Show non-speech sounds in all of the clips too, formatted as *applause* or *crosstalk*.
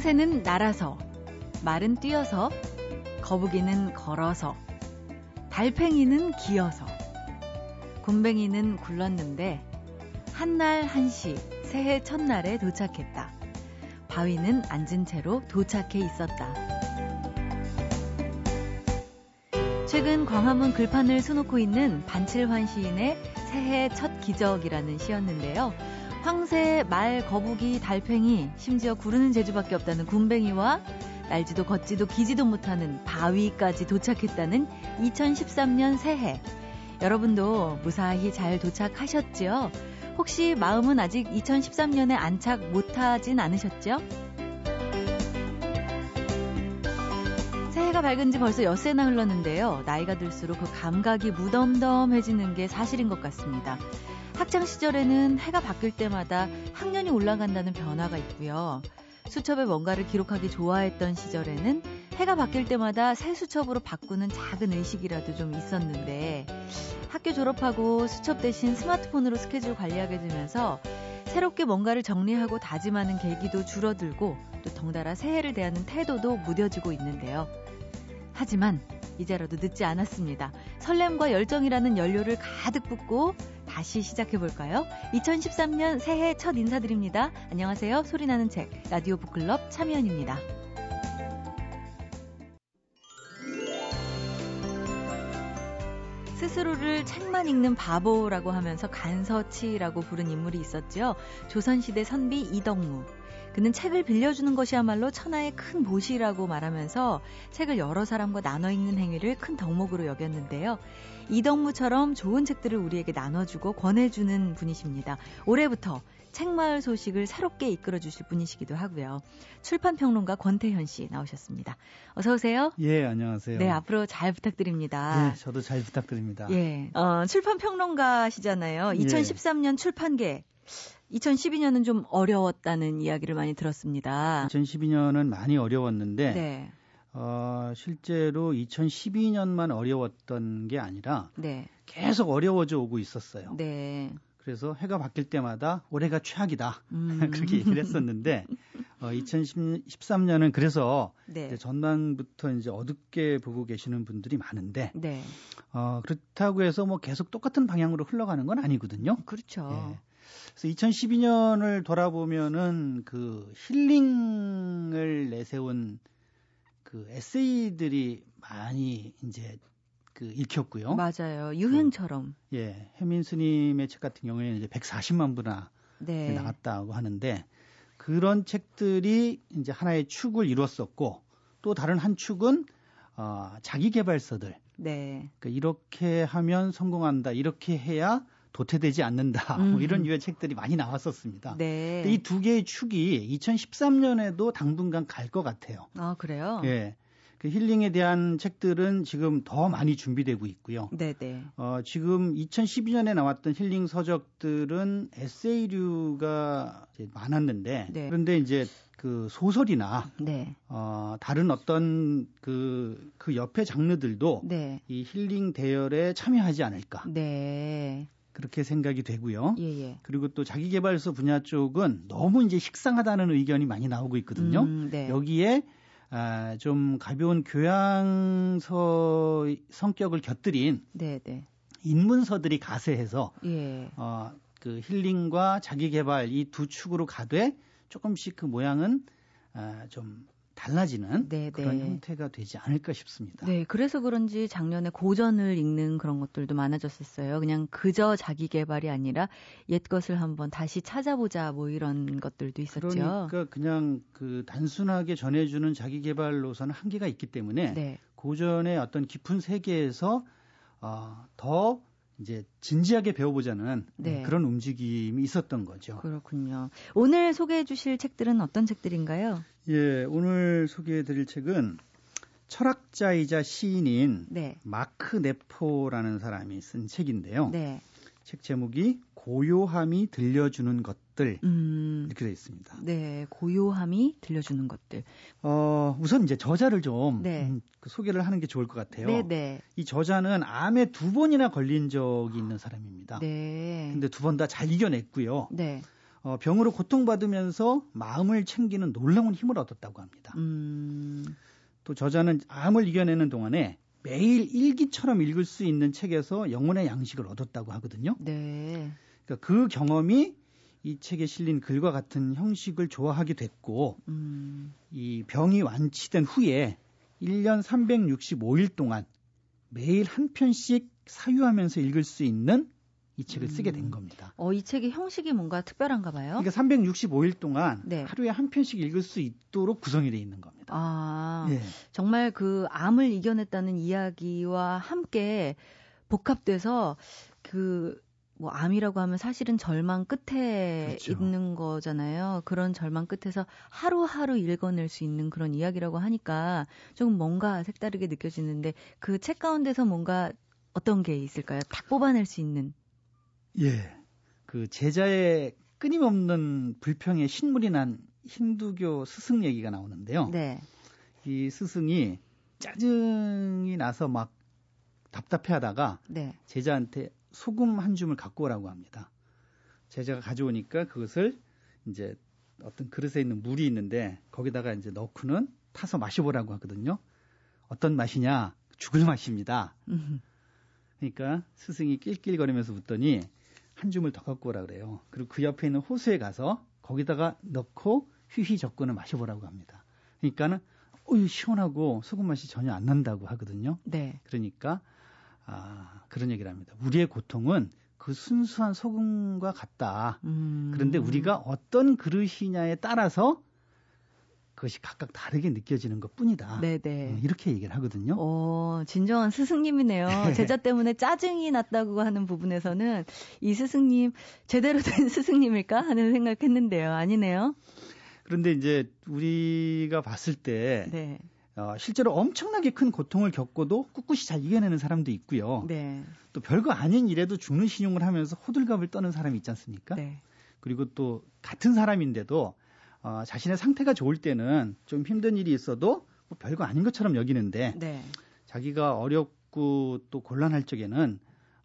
새는 날아서, 말은 뛰어서, 거북이는 걸어서, 달팽이는 기어서, 곰뱅이는 굴렀는데, 한날 한시 새해 첫날에 도착했다. 바위는 앉은 채로 도착해 있었다. 최근 광화문 글판을 수놓고 있는 반칠환 시인의 새해 첫 기적이라는 시였는데요. 황새, 말, 거북이, 달팽이, 심지어 구르는 재주밖에 없다는 군뱅이와 날지도 걷지도 기지도 못하는 바위까지 도착했다는 2013년 새해. 여러분도 무사히 잘 도착하셨지요? 혹시 마음은 아직 2013년에 안착 못하진 않으셨죠? 새해가 밝은 지 벌써 엿새나 흘렀는데요. 나이가 들수록 그 감각이 무덤덤해지는 게 사실인 것 같습니다. 학창 시절에는 해가 바뀔 때마다 학년이 올라간다는 변화가 있고요. 수첩에 뭔가를 기록하기 좋아했던 시절에는 해가 바뀔 때마다 새 수첩으로 바꾸는 작은 의식이라도 좀 있었는데 학교 졸업하고 수첩 대신 스마트폰으로 스케줄 관리하게 되면서 새롭게 뭔가를 정리하고 다짐하는 계기도 줄어들고 또 덩달아 새해를 대하는 태도도 무뎌지고 있는데요. 하지만 이제라도 늦지 않았습니다. 설렘과 열정이라는 연료를 가득 붓고 다시 시작해볼까요? 2013년 새해 첫 인사드립니다. 안녕하세요. 소리나는 책, 라디오 북클럽 참여연입니다. 스스로를 책만 읽는 바보라고 하면서 간서치라고 부른 인물이 있었죠. 조선시대 선비 이덕무. 그는 책을 빌려주는 것이야말로 천하의 큰 보시라고 말하면서 책을 여러 사람과 나눠 읽는 행위를 큰 덕목으로 여겼는데요. 이덕무처럼 좋은 책들을 우리에게 나눠주고 권해주는 분이십니다. 올해부터 책마을 소식을 새롭게 이끌어 주실 분이시기도 하고요. 출판 평론가 권태현 씨 나오셨습니다. 어서 오세요. 예, 안녕하세요. 네, 앞으로 잘 부탁드립니다. 예, 저도 잘 부탁드립니다. 예, 어, 출판 평론가시잖아요. 2013년 예. 출판계 2012년은 좀 어려웠다는 이야기를 많이 들었습니다. 2012년은 많이 어려웠는데 네. 어, 실제로 2012년만 어려웠던 게 아니라 네. 계속 어려워져 오고 있었어요. 네. 그래서 해가 바뀔 때마다 올해가 최악이다. 음. *laughs* 그렇게 얘기를 했었는데 어, 2013년은 그래서 네. 이제 전반부터 이제 어둡게 보고 계시는 분들이 많은데 네. 어, 그렇다고 해서 뭐 계속 똑같은 방향으로 흘러가는 건 아니거든요. 그렇죠. 예. 그래서 2012년을 돌아보면은 그 힐링을 내세운 그 에세이들이 많이 이제 그 읽혔고요. 맞아요. 유행처럼. 그, 예. 해민 스님의 책 같은 경우에는 이제 140만 부나 네. 나갔다고 하는데 그런 책들이 이제 하나의 축을 이뤘었고 또 다른 한 축은 어, 자기 개발서들. 네. 그러니까 이렇게 하면 성공한다. 이렇게 해야 도태되지 않는다. *laughs* 뭐 음. 이런 유의 책들이 많이 나왔었습니다. 네. 이 두 개의 축이 2013년에도 당분간 갈 것 같아요. 아, 그래요? 예. 그 힐링에 대한 책들은 지금 더 많이 준비되고 있고요. 네네. 네. 어, 지금 2012년에 나왔던 힐링 서적들은 에세이류가 많았는데 네. 그런데 이제 그 소설이나 네. 어, 다른 어떤 그, 그 옆에 장르들도 네. 이 힐링 대열에 참여하지 않을까. 네. 그렇게 생각이 되고요. 예, 예. 그리고 또 자기개발서 분야 쪽은 너무 이제 식상하다는 의견이 많이 나오고 있거든요. 음, 네. 여기에 아, 좀 가벼운 교양서 성격을 곁들인 네, 네. 인문서들이 가세해서 예. 어, 그 힐링과 자기개발 이 두 축으로 가되 조금씩 그 모양은 아, 좀 달라지는 네, 그런 네. 형태가 되지 않을까 싶습니다. 네, 그래서 그런지 작년에 고전을 읽는 그런 것들도 많아졌었어요. 그냥 그저 자기 개발이 아니라 옛 것을 한번 다시 찾아보자 뭐 이런 것들도 있었죠. 그러니까 그냥 그 단순하게 전해주는 자기 개발로서는 한계가 있기 때문에 네. 고전의 어떤 깊은 세계에서 어, 더 이제 진지하게 배워보자는 네. 그런 움직임이 있었던 거죠. 그렇군요. 오늘 소개해 주실 책들은 어떤 책들인가요? 예, 오늘 소개해 드릴 책은 철학자이자 시인인 네. 마크 네포라는 사람이 쓴 책인데요. 네. 책 제목이 고요함이 들려주는 것 들 음, 이렇게 되어 있습니다. 네, 고요함이 들려주는 것들. 어, 우선 이제 저자를 좀 네. 음, 그 소개를 하는 게 좋을 것 같아요. 네, 네. 이 저자는 암에 두 번이나 걸린 적이 있는 사람입니다. 네. 근데 두 번 다 잘 이겨냈고요. 네. 어, 병으로 고통받으면서 마음을 챙기는 놀라운 힘을 얻었다고 합니다. 음... 또 저자는 암을 이겨내는 동안에 매일 일기처럼 읽을 수 있는 책에서 영혼의 양식을 얻었다고 하거든요. 네. 그러니까 그 경험이 이 책에 실린 글과 같은 형식을 좋아하게 됐고 음. 이 병이 완치된 후에 1년 365일 동안 매일 한 편씩 사유하면서 읽을 수 있는 이 책을 음. 쓰게 된 겁니다. 어, 이 책의 형식이 뭔가 특별한가 봐요. 그러니까 365일 동안 네. 하루에 한 편씩 읽을 수 있도록 구성이 되어 있는 겁니다. 아, 네. 정말 그 암을 이겨냈다는 이야기와 함께 복합돼서 그 뭐 암이라고 하면 사실은 절망 끝에 그렇죠. 있는 거잖아요. 그런 절망 끝에서 하루하루 읽어낼 수 있는 그런 이야기라고 하니까 조금 뭔가 색다르게 느껴지는데 그 책 가운데서 뭔가 어떤 게 있을까요? 다 뽑아낼 수 있는. 예. 그 제자의 끊임없는 불평에 신물이 난 힌두교 스승 얘기가 나오는데요. 네. 이 스승이 짜증이 나서 막 답답해 하다가 네. 제자한테 소금 한 줌을 갖고 오라고 합니다. 제자가 가져오니까 그것을 이제 어떤 그릇에 있는 물이 있는데 거기다가 이제 넣고는 타서 마셔보라고 하거든요. 어떤 맛이냐? 죽을 맛입니다. 그러니까 스승이 낄낄거리면서 웃더니 한 줌을 더 갖고 오라 그래요. 그리고 그 옆에 있는 호수에 가서 거기다가 넣고 휘휘 적고는 마셔보라고 합니다. 그러니까는 어유 시원하고 소금 맛이 전혀 안 난다고 하거든요. 네. 그러니까 아, 그런 얘기를 합니다. 우리의 고통은 그 순수한 소금과 같다. 음. 그런데 우리가 어떤 그릇이냐에 따라서 그것이 각각 다르게 느껴지는 것 뿐이다. 네네. 음, 이렇게 얘기를 하거든요. 어, 진정한 스승님이네요. 네. 제자 때문에 짜증이 났다고 하는 부분에서는 이 스승님, 제대로 된 *laughs* 스승님일까 하는 생각했는데요. 아니네요. 그런데 이제 우리가 봤을 때 네. 어, 실제로 엄청나게 큰 고통을 겪고도 꿋꿋이 잘 이겨내는 사람도 있고요. 네. 또 별거 아닌 일에도 죽는 신용을 하면서 호들갑을 떠는 사람이 있지 않습니까? 네. 그리고 또 같은 사람인데도 어, 자신의 상태가 좋을 때는 좀 힘든 일이 있어도 뭐 별거 아닌 것처럼 여기는데 네. 자기가 어렵고 또 곤란할 적에는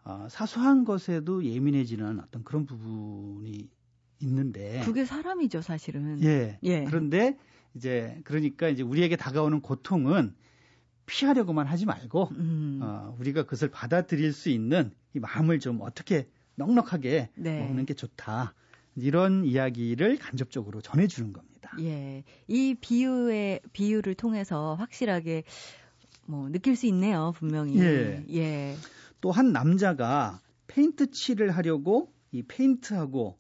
어, 사소한 것에도 예민해지는 어떤 그런 부분이 있는데 그게 사람이죠 사실은. 예. 예. 그런데 이제 그러니까 이제 우리에게 다가오는 고통은 피하려고만 하지 말고 음. 어, 우리가 그것을 받아들일 수 있는 이 마음을 좀 어떻게 넉넉하게 네. 먹는 게 좋다. 이런 이야기를 간접적으로 전해주는 겁니다. 예, 이 비유의 비유를 통해서 확실하게 뭐 느낄 수 있네요, 분명히. 예. 예. 또 한 남자가 페인트 칠을 하려고 이 페인트하고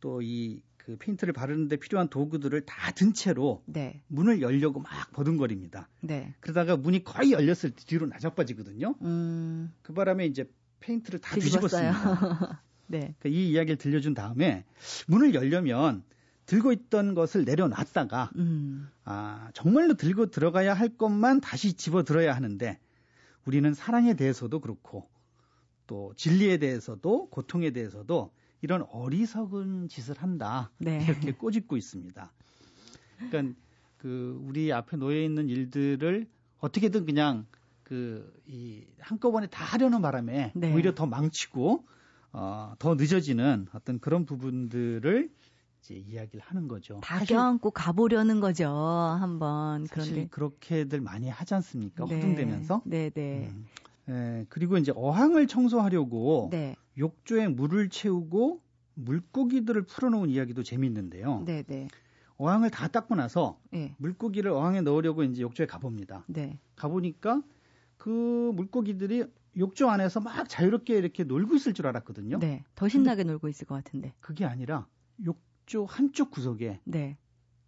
또 이 그 페인트를 바르는데 필요한 도구들을 다 든 채로 네. 문을 열려고 막 버둥거립니다. 네. 그러다가 문이 거의 열렸을 때 뒤로 나자빠지거든요. 음... 그 바람에 이제 페인트를 다 뒤집었어요. 뒤집었습니다. *laughs* 네. 그러니까 이 이야기를 들려준 다음에 문을 열려면 들고 있던 것을 내려놨다가 음. 아 정말로 들고 들어가야 할 것만 다시 집어 들어야 하는데 우리는 사랑에 대해서도 그렇고 또 진리에 대해서도 고통에 대해서도 이런 어리석은 짓을 한다. 네. 이렇게 꼬집고 있습니다. 그러니까 그 우리 앞에 놓여 있는 일들을 어떻게든 그냥 그 이 한꺼번에 다 하려는 바람에 네. 오히려 더 망치고 어, 더 늦어지는 어떤 그런 부분들을 이제 이야기를 하는 거죠. 다 껴안고 가보려는 거죠. 한번 그런데 그렇게들 많이 하지 않습니까? 네. 허둥대면서. 네, 네. 음. 예, 그리고 이제 어항을 청소하려고 네. 욕조에 물을 채우고 물고기들을 풀어놓은 이야기도 재미있는데요. 네, 네. 어항을 다 닦고 나서 네. 물고기를 어항에 넣으려고 이제 욕조에 가봅니다. 네. 가보니까 그 물고기들이 욕조 안에서 막 자유롭게 이렇게 놀고 있을 줄 알았거든요. 네. 더 신나게 놀고 있을 것 같은데. 그게 아니라 욕조 한쪽 구석에 네.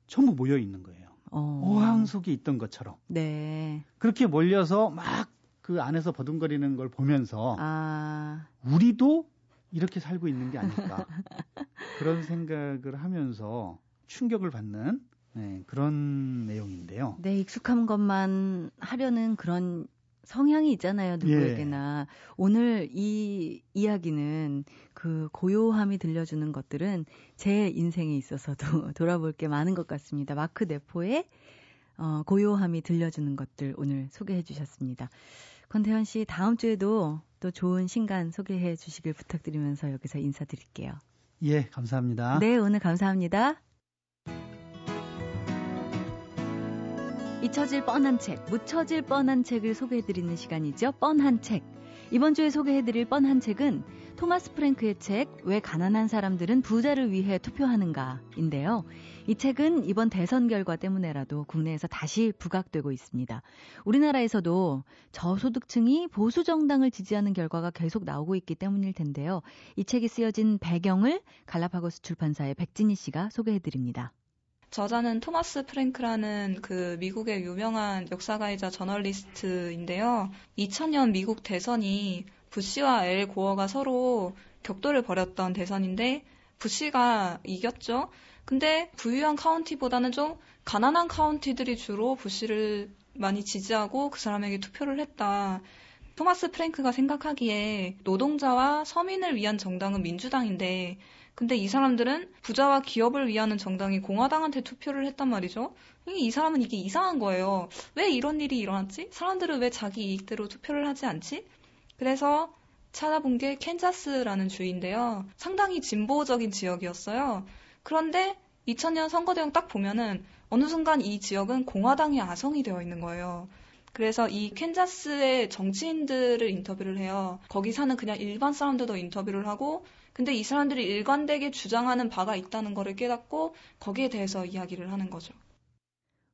전부 모여 있는 거예요. 어. 항 속에 있던 것처럼. 네. 그렇게 몰려서 막 그 안에서 버둥거리는 걸 보면서 아. 우리도 이렇게 살고 있는 게 아닐까 *laughs* 그런 생각을 하면서 충격을 받는 네, 그런 내용인데요. 네, 익숙한 것만 하려는 그런 성향이 있잖아요, 누구에게나. 예. 오늘 이 이야기는 그 고요함이 들려주는 것들은 제 인생에 있어서도 *laughs* 돌아볼 게 많은 것 같습니다. 마크 네포의 어, 고요함이 들려주는 것들 오늘 소개해 주셨습니다. 권태현 씨, 다음 주에도 또 좋은 신간 소개해 주시길 부탁드리면서 여기서 인사드릴게요. 예, 감사합니다. 네, 오늘 감사합니다. 잊혀질 뻔한 책, 묻혀질 뻔한 책을 소개해드리는 시간이죠. 뻔한 책. 이번 주에 소개해드릴 뻔한 책은 토마스 프랭크의 책, 왜 가난한 사람들은 부자를 위해 투표하는가인데요. 이 책은 이번 대선 결과 때문에라도 국내에서 다시 부각되고 있습니다. 우리나라에서도 저소득층이 보수 정당을 지지하는 결과가 계속 나오고 있기 때문일 텐데요. 이 책이 쓰여진 배경을 갈라파고스 출판사의 백진희 씨가 소개해 드립니다. 저자는 토마스 프랭크라는 그 미국의 유명한 역사가이자 저널리스트인데요. 2000년 미국 대선이 부시와 엘 고어가 서로 격돌을 벌였던 대선인데 부시가 이겼죠. 근데 부유한 카운티보다는 좀 가난한 카운티들이 주로 부시를 많이 지지하고 그 사람에게 투표를 했다. 토마스 프랭크가 생각하기에 노동자와 서민을 위한 정당은 민주당인데 근데 이 사람들은 부자와 기업을 위하는 정당이 공화당한테 투표를 했단 말이죠. 이 사람은 이게 이상한 거예요. 왜 이런 일이 일어났지? 사람들은 왜 자기 이익대로 투표를 하지 않지? 그래서 찾아본 게 캔자스라는 주인데요. 상당히 진보적인 지역이었어요. 그런데 2000년 선거 때 딱 보면은 어느 순간 이 지역은 공화당이 아성이 되어 있는 거예요. 그래서 이 캔자스의 정치인들을 인터뷰를 해요. 거기 사는 그냥 일반 사람들도 인터뷰를 하고, 근데 이 사람들이 일관되게 주장하는 바가 있다는 것을 깨닫고 거기에 대해서 이야기를 하는 거죠.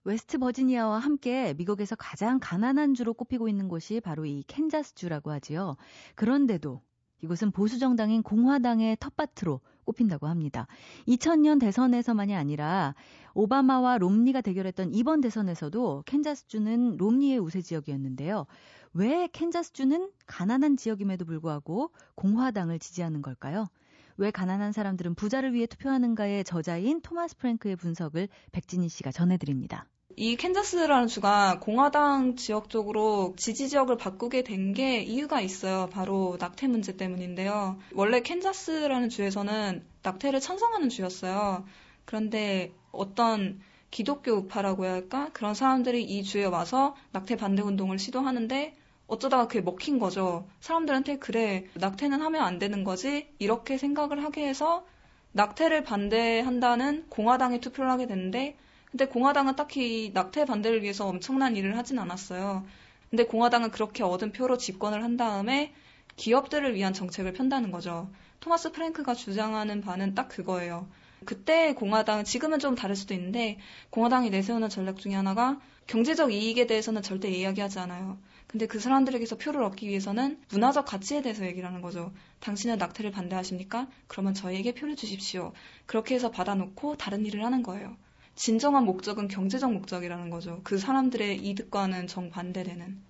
웨스트 버지니아와 함께 미국에서 가장 가난한 주로 꼽히고 있는 곳이 바로 이 캔자스주라고 하지요. 그런데도 이곳은 보수 정당인 공화당의 텃밭으로 꼽힌다고 합니다. 2000년 대선에서만이 아니라 오바마와 롬니가 대결했던 이번 대선에서도 캔자스주는 롬니의 우세 지역이었는데요. 왜 캔자스주는 가난한 지역임에도 불구하고 공화당을 지지하는 걸까요? 왜 가난한 사람들은 부자를 위해 투표하는가의 저자인 토마스 프랭크의 분석을 백진희 씨가 전해드립니다. 이 캔자스라는 주가 공화당 지역 쪽으로 지지 지역을 바꾸게 된 게 이유가 있어요. 바로 낙태 문제 때문인데요. 원래 캔자스라는 주에서는 낙태를 찬성하는 주였어요. 그런데 어떤 기독교 우파라고 해야 할까? 그런 사람들이 이 주에 와서 낙태 반대 운동을 시도하는데 어쩌다가 그게 먹힌 거죠. 사람들한테 그래, 낙태는 하면 안 되는 거지? 이렇게 생각을 하게 해서 낙태를 반대한다는 공화당에 투표를 하게 되는데 근데 공화당은 딱히 낙태 반대를 위해서 엄청난 일을 하진 않았어요. 근데 공화당은 그렇게 얻은 표로 집권을 한 다음에 기업들을 위한 정책을 편다는 거죠. 토마스 프랭크가 주장하는 바는 딱 그거예요. 그때 공화당은 지금은 좀 다를 수도 있는데 공화당이 내세우는 전략 중에 하나가 경제적 이익에 대해서는 절대 이야기하지 않아요. 근데 그 사람들에게서 표를 얻기 위해서는 문화적 가치에 대해서 얘기를 하는 거죠. 당신은 낙태를 반대하십니까? 그러면 저에게 표를 주십시오. 그렇게 해서 받아놓고 다른 일을 하는 거예요. 진정한 목적은 경제적 목적이라는 거죠. 그 사람들의 이득과는 정반대되는.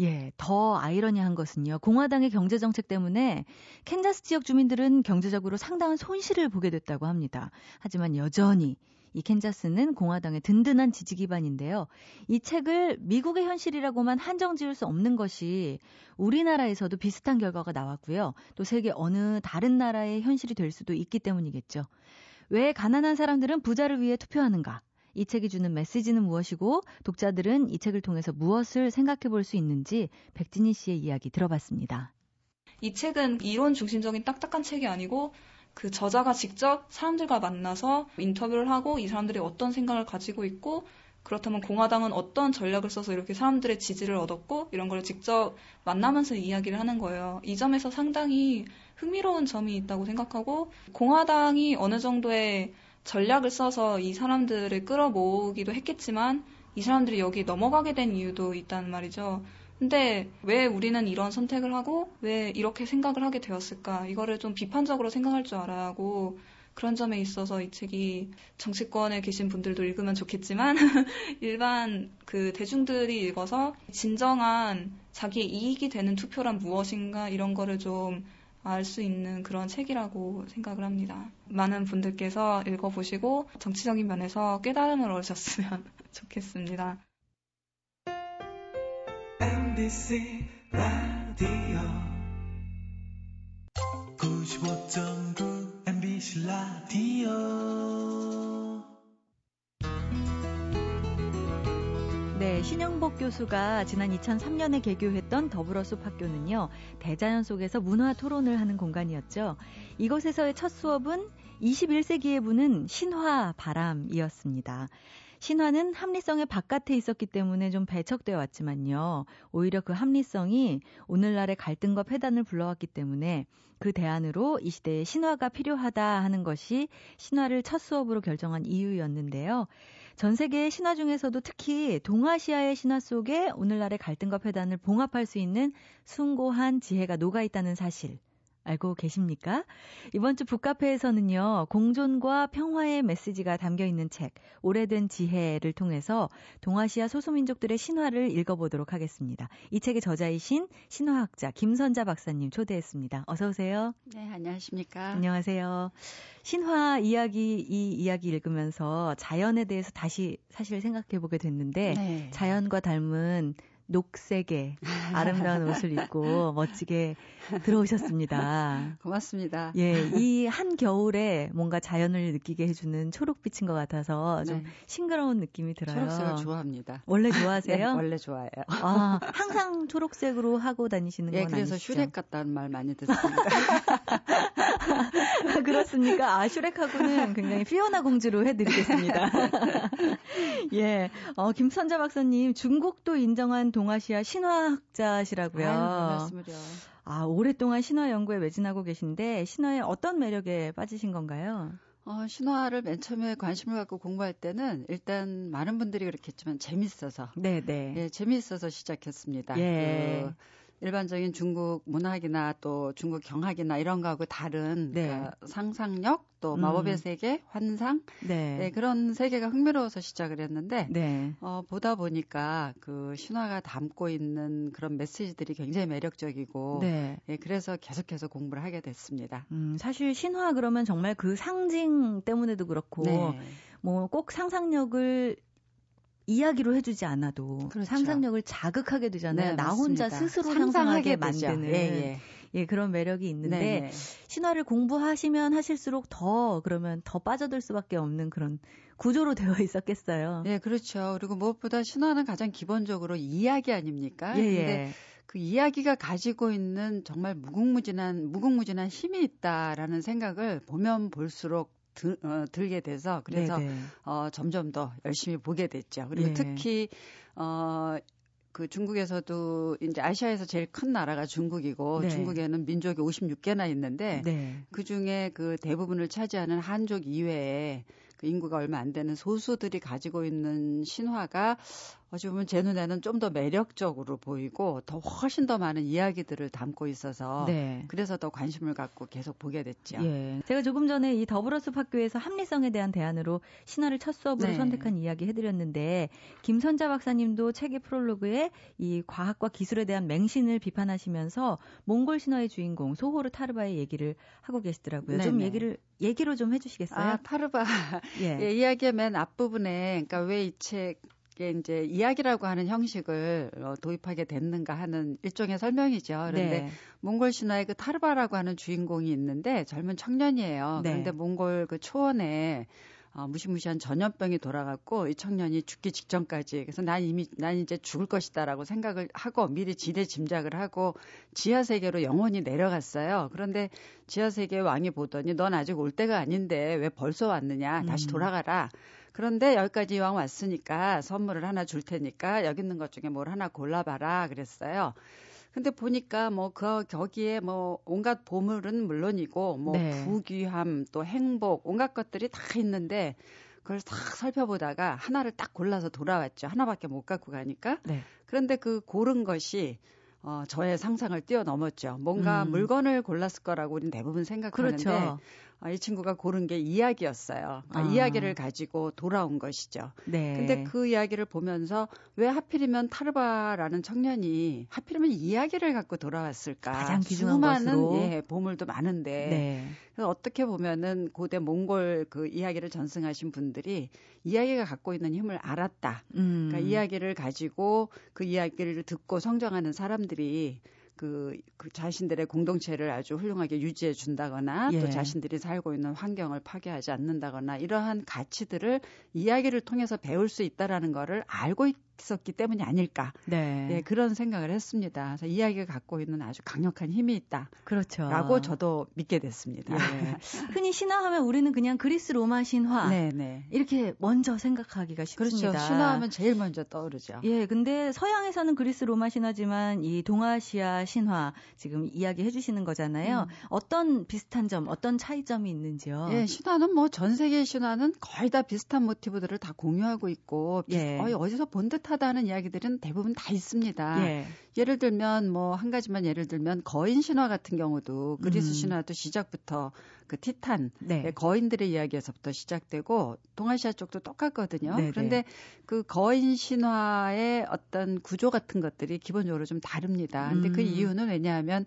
예, 더 아이러니한 것은요. 공화당의 경제 정책 때문에 캔자스 지역 주민들은 경제적으로 상당한 손실을 보게 됐다고 합니다. 하지만 여전히 이 캔자스는 공화당의 든든한 지지 기반인데요. 이 책을 미국의 현실이라고만 한정 지을 수 없는 것이 우리나라에서도 비슷한 결과가 나왔고요. 또 세계 어느 다른 나라의 현실이 될 수도 있기 때문이겠죠. 왜 가난한 사람들은 부자를 위해 투표하는가? 이 책이 주는 메시지는 무엇이고 독자들은 이 책을 통해서 무엇을 생각해 볼 수 있는지 백진희 씨의 이야기 들어봤습니다. 이 책은 이론 중심적인 딱딱한 책이 아니고 그 저자가 직접 사람들과 만나서 인터뷰를 하고 이 사람들이 어떤 생각을 가지고 있고 그렇다면 공화당은 어떤 전략을 써서 이렇게 사람들의 지지를 얻었고 이런 걸 직접 만나면서 이야기를 하는 거예요. 이 점에서 상당히 흥미로운 점이 있다고 생각하고 공화당이 어느 정도의 전략을 써서 이 사람들을 끌어모으기도 했겠지만 이 사람들이 여기 넘어가게 된 이유도 있다는 말이죠. 근데 왜 우리는 이런 선택을 하고 왜 이렇게 생각을 하게 되었을까? 이거를 좀 비판적으로 생각할 줄 알아야 하고 그런 점에 있어서 이 책이 정치권에 계신 분들도 읽으면 좋겠지만 *laughs* 일반 그 대중들이 읽어서 진정한 자기의 이익이 되는 투표란 무엇인가 이런 거를 좀 알 수 있는 그런 책이라고 생각을 합니다. 많은 분들께서 읽어보시고 정치적인 면에서 깨달음을 얻으셨으면 *laughs* 좋겠습니다. MBC 라디오 95.9 MBC 라디오 네, 신영복 교수가 지난 2003년에 개교했던 더불어숲 학교는요, 대자연 속에서 문화 토론을 하는 공간이었죠. 이곳에서의 첫 수업은 21세기에 부는 신화 바람이었습니다. 신화는 합리성의 바깥에 있었기 때문에 좀 배척되어 왔지만요. 오히려 그 합리성이 오늘날의 갈등과 폐단을 불러왔기 때문에 그 대안으로 이 시대에 신화가 필요하다 하는 것이 신화를 첫 수업으로 결정한 이유였는데요. 전 세계의 신화 중에서도 특히 동아시아의 신화 속에 오늘날의 갈등과 폐단을 봉합할 수 있는 숭고한 지혜가 녹아 있다는 사실 알고 계십니까? 이번 주 북카페에서는요, 공존과 평화의 메시지가 담겨 있는 책, 오래된 지혜를 통해서 동아시아 소수민족들의 신화를 읽어보도록 하겠습니다. 이 책의 저자이신 신화학자 김선자 박사님 초대했습니다. 어서오세요. 네, 안녕하십니까. 안녕하세요. 신화 이야기, 이 이야기 읽으면서 자연에 대해서 다시 사실 생각해 보게 됐는데, 네. 자연과 닮은 녹색의 *laughs* 아름다운 옷을 입고 멋지게 들어오셨습니다. 고맙습니다. 예, 이 한 겨울에 뭔가 자연을 느끼게 해주는 초록빛인 것 같아서 좀 네. 싱그러운 느낌이 들어요. 초록색을 좋아합니다. 원래 좋아하세요? 네, 원래 좋아해요. 아, 항상 초록색으로 하고 다니시는 예, 건 그래서 아니시죠? 슈렉 같다는 말 많이 듣습니다. *laughs* *laughs* 그렇습니까? 아, 슈렉하고는 굉장히 피오나 공주로 해드리겠습니다. *laughs* 예, 어, 김선자 박사님, 중국도 인정한 동아시아 신화학자시라고요. 아유. 아, 오랫동안 신화 연구에 매진하고 계신데 신화의 어떤 매력에 빠지신 건가요? 어, 신화를 맨 처음에 관심을 갖고 공부할 때는 일단 많은 분들이 그렇겠지만 재밌어서. 네, 네. 예, 재밌어서 시작했습니다. 예. 그 일반적인 중국 문학이나 또 중국 경학이나 이런 거하고 다른 네. 그러니까 상상력 또 음. 마법의 세계, 환상 네. 네. 그런 세계가 흥미로워서 시작을 했는데 네. 어, 보다 보니까 그 신화가 담고 있는 그런 메시지들이 굉장히 매력적이고 네. 예, 그래서 계속해서 공부를 하게 됐습니다. 음, 사실 신화 그러면 정말 그 상징 때문에도 그렇고 네. 뭐꼭 상상력을 이야기로 해주지 않아도 그렇죠. 상상력을 자극하게 되잖아요. 네, 나 혼자 스스로 상상하게 만드는 예, 예. 예, 그런 매력이 있는데 네네. 네. 신화를 공부하시면 하실수록 더 그러면 더 빠져들 수밖에 없는 그런 구조로 *laughs* 되어 있었겠어요. 네, 그렇죠. 그리고 무엇보다 신화는 가장 기본적으로 이야기 아닙니까? 예, 예. 근데 그 이야기가 가지고 있는 정말 무궁무진한 무궁무진한 힘이 있다라는 생각을 보면 볼수록 들, 어, 들게 돼서 그래서 네네. 어, 점점 더 열심히 보게 됐죠. 그리고 네. 특히 어, 그 중국에서도 이제 아시아에서 제일 큰 나라가 중국이고 네. 중국에는 민족이 56개나 있는데 네. 그 중에 그 대부분을 차지하는 한족 이외에 그 인구가 얼마 안 되는 소수들이 가지고 있는 신화가 어찌 보면 제 눈에는 좀 더 매력적으로 보이고 더 훨씬 더 많은 이야기들을 담고 있어서 네. 그래서 더 관심을 갖고 계속 보게 됐죠. 예. 제가 조금 전에 이 더불어숲 학교에서 합리성에 대한 대안으로 신화를 첫 수업으로 네. 선택한 이야기 해드렸는데 김선자 박사님도 책의 프롤로그에 이 과학과 기술에 대한 맹신을 비판하시면서 몽골 신화의 주인공 소호르 타르바의 얘기를 하고 계시더라고요. 네네. 좀 네. 얘기를 얘기로 좀 해주시겠어요? 아 타르바 예. *laughs* 예, 이야기의 맨 앞부분에 그러니까 왜 이책 이게 이제 이야기라고 하는 형식을 어, 도입하게 됐는가 하는 일종의 설명이죠. 그런데 네. 몽골 신화에 그 타르바라고 하는 주인공이 있는데 젊은 청년이에요. 네. 그런데 몽골 그 초원에 어, 무시무시한 전염병이 돌아갔고 이 청년이 죽기 직전까지 그래서 난 이미 난 이제 죽을 것이다라고 생각을 하고 미리 지대 짐작을 하고 지하 세계로 영원히 내려갔어요. 그런데 지하 세계 왕이 보더니 넌 아직 올 때가 아닌데 왜 벌써 왔느냐? 다시 음. 돌아가라. 그런데 여기까지 이왕 왔으니까 선물을 하나 줄 테니까 여기 있는 것 중에 뭘 하나 골라봐라 그랬어요. 근데 보니까 뭐 그 거기에 뭐 온갖 보물은 물론이고 뭐 네. 부귀함 또 행복 온갖 것들이 다 있는데 그걸 싹 살펴보다가 하나를 딱 골라서 돌아왔죠. 하나밖에 못 갖고 가니까. 네. 그런데 그 고른 것이 어, 저의 상상을 뛰어넘었죠. 뭔가 음. 물건을 골랐을 거라고 우리는 대부분 생각하는데 그렇죠. 아, 이 친구가 고른 게 이야기였어요. 그러니까 아. 이야기를 가지고 돌아온 것이죠. 네. 근데 그 이야기를 보면서 왜 하필이면 타르바라는 청년이 하필이면 이야기를 갖고 돌아왔을까? 가장 수많은 예, 보물도 많은데 네. 그래서 어떻게 보면은 고대 몽골 그 이야기를 전승하신 분들이 이야기가 갖고 있는 힘을 알았다. 음. 그러니까 이야기를 가지고 그 이야기를 듣고 성장하는 사람들이 그, 그 자신들의 공동체를 아주 훌륭하게 유지해 준다거나 예. 또 자신들이 살고 있는 환경을 파괴하지 않는다거나 이러한 가치들을 이야기를 통해서 배울 수 있다라는 거를 알고 있 있었기 때문이 아닐까. 네. 네 그런 생각을 했습니다. 그래서 이야기가 갖고 있는 아주 강력한 힘이 있다. 그렇죠. 라고 저도 믿게 됐습니다. 네. *laughs* 흔히 신화하면 우리는 그냥 그리스 로마 신화 네, 네. 이렇게 먼저 생각하기가 쉽습니다. 그렇죠. 신화하면 제일 먼저 떠오르죠. 예, 근데 서양에서는 그리스 로마 신화지만 이 동아시아 신화 지금 이야기해 주시는 거잖아요. 음. 어떤 비슷한 점, 어떤 차이점이 있는지요? 예, 신화는 뭐 전 세계 신화는 거의 다 비슷한 모티브들을 다 공유하고 있고 예. 어디서 본 듯 하다는 이야기들은 대부분 다 있습니다. 예. 예를 들면 뭐 한 가지만 예를 들면 거인 신화 같은 경우도 그리스 음. 신화도 시작부터 그 티탄 네. 거인들의 이야기에서부터 시작되고 동아시아 쪽도 똑같거든요. 네네. 그런데 그 거인 신화의 어떤 구조 같은 것들이 기본적으로 좀 다릅니다. 근데 그 음. 그 이유는 왜냐하면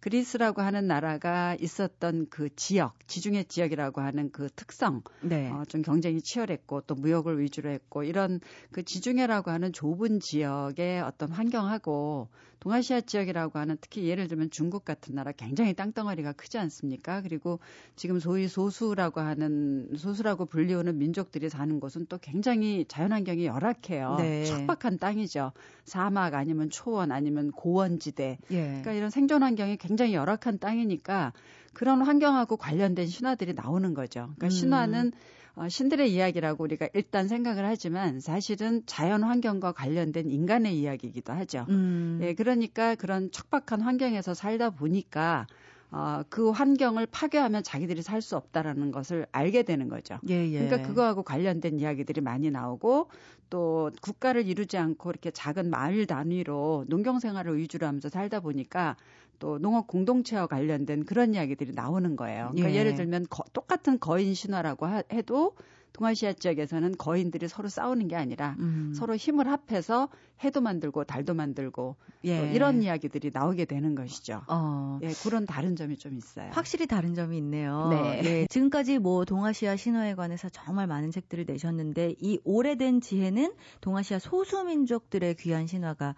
그리스라고 하는 나라가 있었던 그 지역, 지중해 지역이라고 하는 그 특성, 네. 어, 좀 경쟁이 치열했고 또 무역을 위주로 했고 이런 그 지중해라고 하는 좁은 지역의 어떤 환경하 고 동아시아 지역이라고 하는 특히 예를 들면 중국 같은 나라 굉장히 땅덩어리가 크지 않습니까? 그리고 지금 소위 소수라고 하는 소수라고 불리우는 민족들이 사는 곳은 또 굉장히 자연환경이 열악해요. 네. 척박한 땅이죠. 사막 아니면 초원 아니면 고원지대. 예. 그러니까 이런 생존 환경이 굉장히 열악한 땅이니까 그런 환경하고 관련된 신화들이 나오는 거죠. 그러니까 음. 신화는 어, 신들의 이야기라고 우리가 일단 생각을 하지만 사실은 자연 환경과 관련된 인간의 이야기이기도 하죠. 음. 예, 그러니까 그런 척박한 환경에서 살다 보니까 어, 그 환경을 파괴하면 자기들이 살 수 없다라는 것을 알게 되는 거죠. 예, 예. 그러니까 그거하고 관련된 이야기들이 많이 나오고 또 국가를 이루지 않고 이렇게 작은 마을 단위로 농경 생활을 위주로 하면서 살다 보니까 또 농업 공동체와 관련된 그런 이야기들이 나오는 거예요. 그러니까 예. 를 들면 거, 똑같은 거인 신화라고 하, 해도 동아시아 지역에서는 거인들이 서로 싸우는 게 아니라 음. 서로 힘을 합해서 해도 만들고 달도 만들고 예. 이런 이야기들이 나오게 되는 것이죠. 어. 예, 그런 다른 점이 좀 있어요. 확실히 다른 점이 있네요. 네. 예, 지금까지 뭐 동아시아 신화에 관해서 정말 많은 책들을 내셨는데 이 오래된 지혜는 동아시아 소수민족들의 귀한 신화가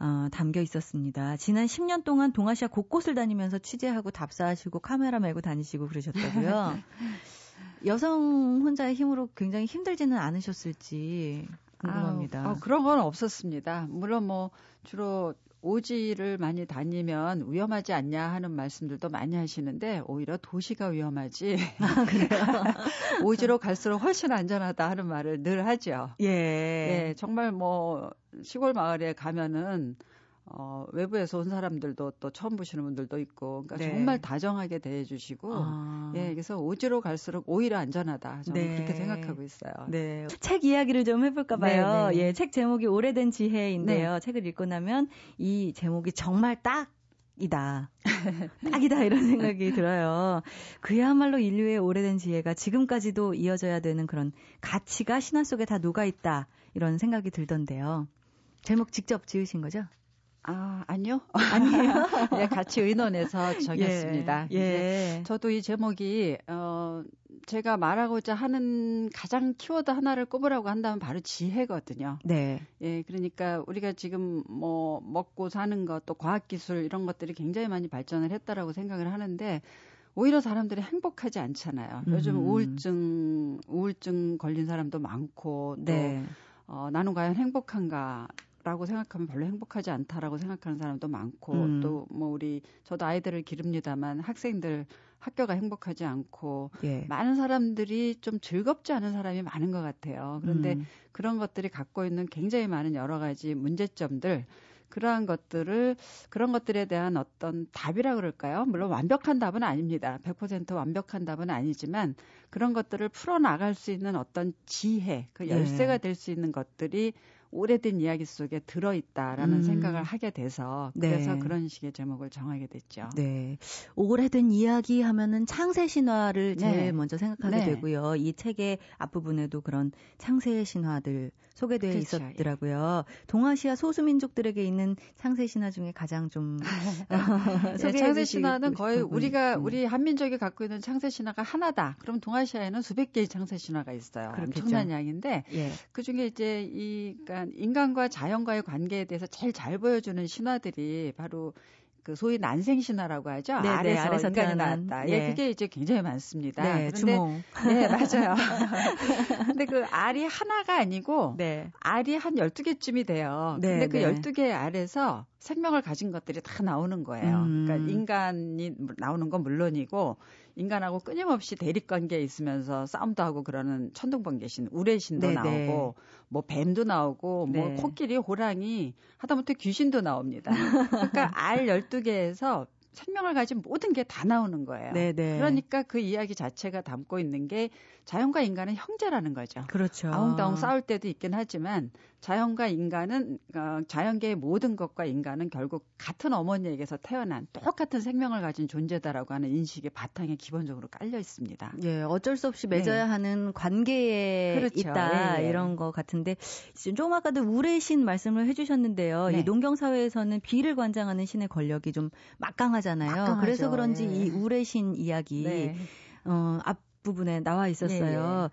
어, 담겨 있었습니다. 지난 10년 동안 동아시아 곳곳을 다니면서 취재하고 답사하시고 카메라 메고 다니시고 그러셨다고요. *laughs* 여성 혼자의 힘으로 굉장히 힘들지는 않으셨을지 궁금합니다. 아, 어, 그런 건 없었습니다. 물론 뭐 주로 오지를 많이 다니면 위험하지 않냐 하는 말씀들도 많이 하시는데 오히려 도시가 위험하지. *laughs* 아, 그래요? *laughs* 오지로 갈수록 훨씬 안전하다 하는 말을 늘 하죠. 예. 예, 정말 뭐 시골 마을에 가면은 어, 외부에서 온 사람들도 또 처음 보시는 분들도 있고, 그러니까 네. 정말 다정하게 대해주시고, 아. 예, 그래서 오지로 갈수록 오히려 안전하다. 저는 네. 그렇게 생각하고 있어요. 네. 책 이야기를 좀 해볼까봐요. 네, 네, 예, 책 제목이 오래된 지혜인데요. 네. 책을 읽고 나면 이 제목이 정말 딱 이다. *laughs* 딱이다 이런 생각이 들어요. 그야말로 인류의 오래된 지혜가 지금까지도 이어져야 되는 그런 가치가 신화 속에 다 녹아 있다. 이런 생각이 들던데요. 제목 직접 지으신 거죠? 아, 아니요. 아니에요. 네, *laughs* 같이 의논해서 정했습니다. *laughs* 예. 예. 저도 이 제목이, 어, 제가 말하고자 하는 가장 키워드 하나를 꼽으라고 한다면 바로 지혜거든요. 네. 예, 그러니까 우리가 지금 뭐 먹고 사는 것, 또 과학 기술 이런 것들이 굉장히 많이 발전을 했다라고 생각을 하는데, 오히려 사람들이 행복하지 않잖아요. 음. 요즘 우울증, 우울증 걸린 사람도 많고, 또, 네. 어, 나는 과연 행복한가, 라고 생각하면 별로 행복하지 않다라고 생각하는 사람도 많고 음. 또뭐 우리 저도 아이들을 기릅니다만 학생들 학교가 행복하지 않고 예. 많은 사람들이 좀 즐겁지 않은 사람이 많은 것 같아요. 그런데 음. 그런 것들이 갖고 있는 굉장히 많은 여러 가지 문제점들 그러한 것들을 그런 것들에 대한 어떤 답이라 그럴까요? 물론 완벽한 답은 아닙니다. 100% 완벽한 답은 아니지만 그런 것들을 풀어 나갈 수 있는 어떤 지혜, 그 열쇠가 예. 될수 있는 것들이 오래된 이야기 속에 들어 있다라는 음. 생각을 하게 돼서 그래서 네. 그런 식의 제목을 정하게 됐죠. 네. 오래된 이야기 하면은 창세 신화를 제일 네. 먼저 생각하게 네. 되고요. 이 책의 앞부분에도 그런 창세 신화들 소개되어 그렇죠. 있었더라고요. 동아시아 소수민족들에게 있는 창세 신화 중에 가장 좀 *laughs* 네, 창세 신화는 거의 우리가 음. 우리 한민족이 갖고 있는 창세 신화가 하나다. 그럼 동아시아에는 수백 개의 창세 신화가 있어요. 그렇겠죠. 엄청난 양인데 예. 그 중에 이제 이 그러니까 인간과 자연과의 관계에 대해서 제일 잘 보여주는 신화들이 바로 그 소위 난생 신화라고 하죠. 네네, 아래서, 아래서 인간이 나왔다. 예. 예, 그게 이제 굉장히 많습니다. 네, 그런데 주몽. 네, 맞아요. *laughs* 근데 그 알이 하나가 아니고 네. 알이 한 12개쯤이 돼요. 네, 근데 그 네. 12개 알에서 생명을 가진 것들이 다 나오는 거예요. 음. 그러니까 인간이 나오는 건 물론이고 인간하고 끊임없이 대립 관계에 있으면서 싸움도 하고 그러는 천둥번 개신, 우레신도 네네. 네. 나오고 뭐 뱀도 나오고 뭐 네. 뭐 코끼리, 호랑이 하다못해 귀신도 나옵니다. 그러니까 *laughs* 알 12개에서 생명을 가진 모든 게 다 나오는 거예요. 네네. 네. 그러니까 그 이야기 자체가 담고 있는 게 자연과 인간은 형제라는 거죠. 그렇죠. 아웅다웅 싸울 때도 있긴 하지만 자연과 인간은 어, 자연계의 모든 것과 인간은 결국 같은 어머니에게서 태어난 똑같은 생명을 가진 존재다라고 하는 인식이 바탕에 기본적으로 깔려 있습니다. 예, 어쩔 수 없이 맺어야 네. 하는 관계에 그렇죠. 있다 예, 예. 이런 것 같은데 좀 아까도 우레신 말씀을 해주셨는데요. 네. 이 농경 사회에서는 비를 관장하는 신의 권력이 좀 막강 하잖아요. 막강하죠. 그래서 그런지 예. 이 우레신 이야기 네. 어, 앞 부분에 나와 있었어요. 예, 예.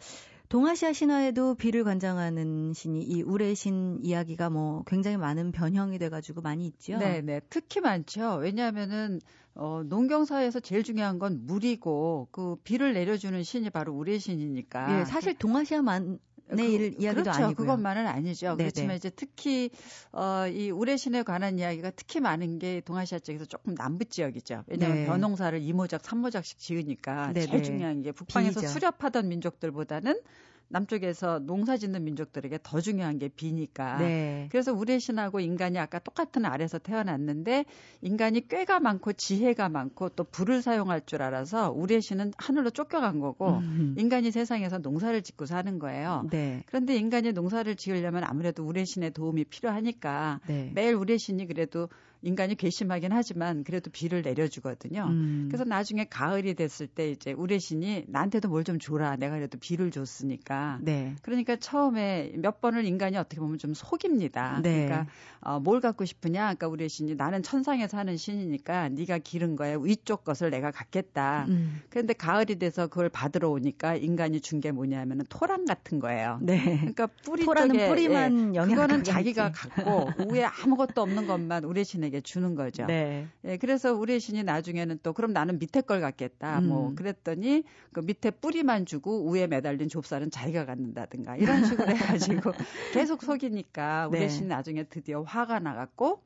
동아시아 신화에도 비를 관장하는 신이 이 우레신 이야기가 뭐 굉장히 많은 변형이 돼가지고 많이 있죠. 네, 네, 특히 많죠. 왜냐하면은 어, 농경사에서 제일 중요한 건 물이고 그 비를 내려주는 신이 바로 우레신이니까. 예, 사실 동아시아만 내일 그, 이야기도 그렇죠. 아니고요. 그것만은 아니죠. 네네. 그렇지만 이제 특히 어, 이 우레신에 관한 이야기가 특히 많은 게 동아시아 쪽에서 조금 남부 지역이죠. 왜냐하면 네. 벼농사를 이모작, 삼모작씩 지으니까 네네. 제일 중요한 게 북방에서 비죠. 수렵하던 민족들보다는 남쪽에서 농사 짓는 민족들에게 더 중요한 게 비니까. 네. 그래서 우레 신하고 인간이 아까 똑같은 알에서 태어났는데 인간이 꾀가 많고 지혜가 많고 또 불을 사용할 줄 알아서 우레 신은 하늘로 쫓겨간 거고 음. 인간이 세상에서 농사를 짓고 사는 거예요. 네. 그런데 인간이 농사를 지으려면 아무래도 우레 신의 도움이 필요하니까 네. 매일 우레 신이 그래도 인간이 괘씸하긴 하지만 그래도 비를 내려주거든요. 음. 그래서 나중에 가을이 됐을 때 이제 우레신이 나한테도 뭘 좀 줘라. 내가 그래도 비를 줬으니까. 네. 그러니까 처음에 몇 번을 인간이 어떻게 보면 좀 속입니다. 네. 그러니까 어, 뭘 갖고 싶으냐? 아까 우레신이 나는 천상에 사는 신이니까 네가 기른 거에 위쪽 것을 내가 갖겠다. 음. 그런데 가을이 돼서 그걸 받으러 오니까 인간이 준 게 뭐냐면은 토랑 같은 거예요. 네. 그러니까 뿌리 토라는 쪽에 뿌리만 예, 그거는 자기가 갖고 위에 아무것도 없는 것만 우레신에 게 신에게 주는 거죠. 네. 예, 그래서 우리 신이 나중에는 또 그럼 나는 밑에 걸 갖겠다. 뭐 음. 뭐 그랬더니 그 밑에 뿌리만 주고 위에 매달린 좁쌀은 자기가 갖는다든가 이런 식으로 *laughs* 해가지고 계속 속이니까 우리 네. 신 나중에 드디어 화가 나갖고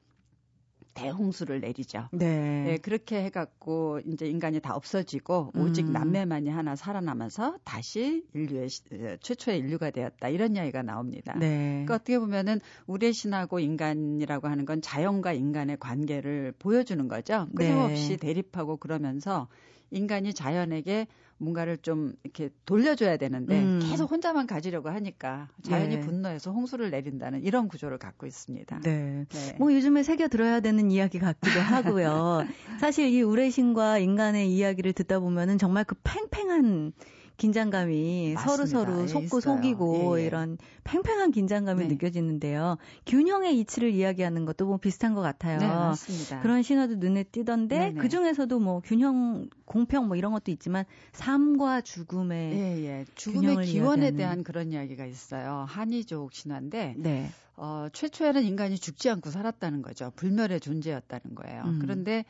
대홍수를 내리죠. 네. 네. 그렇게 해갖고 이제 인간이 다 없어지고 오직 음. 남매만이 하나 살아남아서 다시 인류의 어, 최초의 인류가 되었다 이런 이야기가 나옵니다. 네. 그러니까 어떻게 보면은 우레 신하고 인간이라고 하는 건 자연과 인간의 관계를 보여주는 거죠. 끊임없이 네. 대립하고 그러면서 인간이 자연에게 뭔가를 좀 이렇게 돌려줘야 되는데 음. 계속 혼자만 가지려고 하니까 자연이 네. 분노해서 홍수를 내린다는 이런 구조를 갖고 있습니다. 네. 네. 뭐 요즘에 새겨 들어야 되는 이야기 같기도 하고요. *laughs* 사실 이 우레신과 인간의 이야기를 듣다 보면은 정말 그 팽팽한 긴장감이 서로 서로 속고 있어요. 속이고 예, 예. 이런 팽팽한 긴장감이 네. 느껴지는데요. 균형의 이치를 이야기하는 것도 뭐 비슷한 것 같아요. 네, 맞습니다. 그런 신화도 눈에 띄던데 그 중에서도 뭐 균형, 공평 뭐 이런 것도 있지만 삶과 죽음의 예, 예. 죽음의 기원에 이야기하는. 대한 그런 이야기가 있어요. 한이족 신화인데 네. 어, 최초에는 인간이 죽지 않고 살았다는 거죠. 불멸의 존재였다는 거예요. 음. 그런데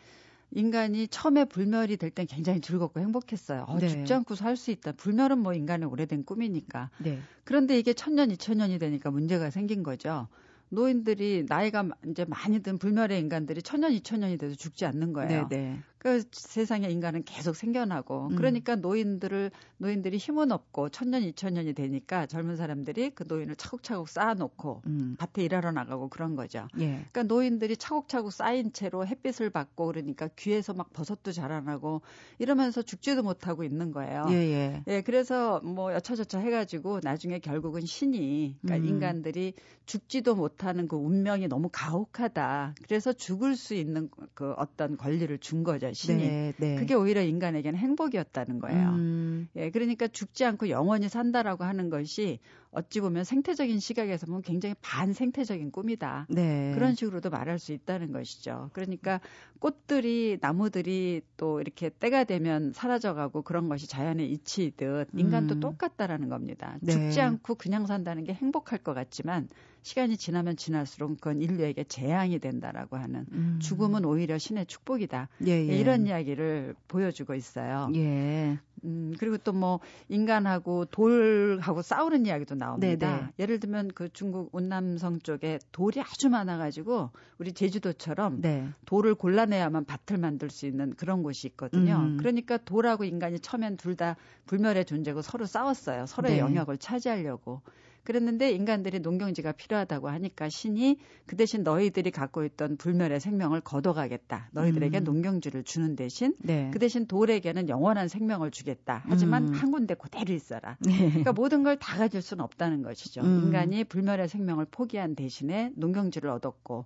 인간이 처음에 불멸이 될 땐 굉장히 즐겁고 행복했어요. 어, 네. 죽지 않고 살 수 있다. 불멸은 뭐 인간의 오래된 꿈이니까. 네. 그런데 이게 천년, 이천년이 되니까 문제가 생긴 거죠. 노인들이 나이가 이제 많이 든 불멸의 인간들이 천년, 이천년이 돼도 죽지 않는 거예요. 네, 네. 그 세상에 인간은 계속 생겨나고 음. 그러니까 노인들을 노인들이 힘은 없고 천년 이천년이 되니까 젊은 사람들이 그 노인을 차곡차곡 쌓아놓고 음. 밭에 일하러 나가고 그런 거죠. 예. 그러니까 노인들이 차곡차곡 쌓인 채로 햇빛을 받고 그러니까 귀에서 막 버섯도 자라나고 이러면서 죽지도 못하고 있는 거예요. 예, 예. 예 그래서 뭐 여차저차 해가지고 나중에 결국은 신이 그러니까 음. 인간들이 죽지도 못하는 그 운명이 너무 가혹하다. 그래서 죽을 수 있는 그 어떤 권리를 준 거죠. 거예요, 신이. 네, 네. 그게 오히려 인간에게는 행복이었다는 거예요. 음. 예, 그러니까 죽지 않고 영원히 산다라고 하는 것이 어찌 보면 생태적인 시각에서 보면 굉장히 반생태적인 꿈이다. 네. 그런 식으로도 말할 수 있다는 것이죠. 그러니까 꽃들이 나무들이 또 이렇게 때가 되면 사라져가고 그런 것이 자연의 이치이듯 인간도 음. 똑같다라는 겁니다. 네. 죽지 않고 그냥 산다는 게 행복할 것 같지만 시간이 지나면 지날수록 그건 인류에게 재앙이 된다라고 하는 음. 죽음은 오히려 신의 축복이다. 예, 예. 이런 이야기를 보여주고 있어요. 예. 음, 그리고 또 뭐 인간하고 돌하고 싸우는 이야기도 나옵니다. 네네. 네. 예를 들면 그 중국 운남성 쪽에 돌이 아주 많아가지고 우리 제주도처럼 네. 돌을 골라내야만 밭을 만들 수 있는 그런 곳이 있거든요. 음. 그러니까 돌하고 인간이 처음엔 둘 다 불멸의 존재고 서로 싸웠어요. 서로의 네. 영역을 차지하려고. 그랬는데 인간들이 농경지가 필요하다고 하니까 신이 그 대신 너희들이 갖고 있던 불멸의 생명을 걷어가겠다. 너희들에게 음. 농경지를 주는 대신 네. 그 대신 돌에게는 영원한 생명을 주겠다. 하지만 음. 한 군데 그대로 있어라. 네. 그러니까 모든 걸 다 가질 수는 없다는 것이죠. 음. 인간이 불멸의 생명을 포기한 대신에 농경지를 얻었고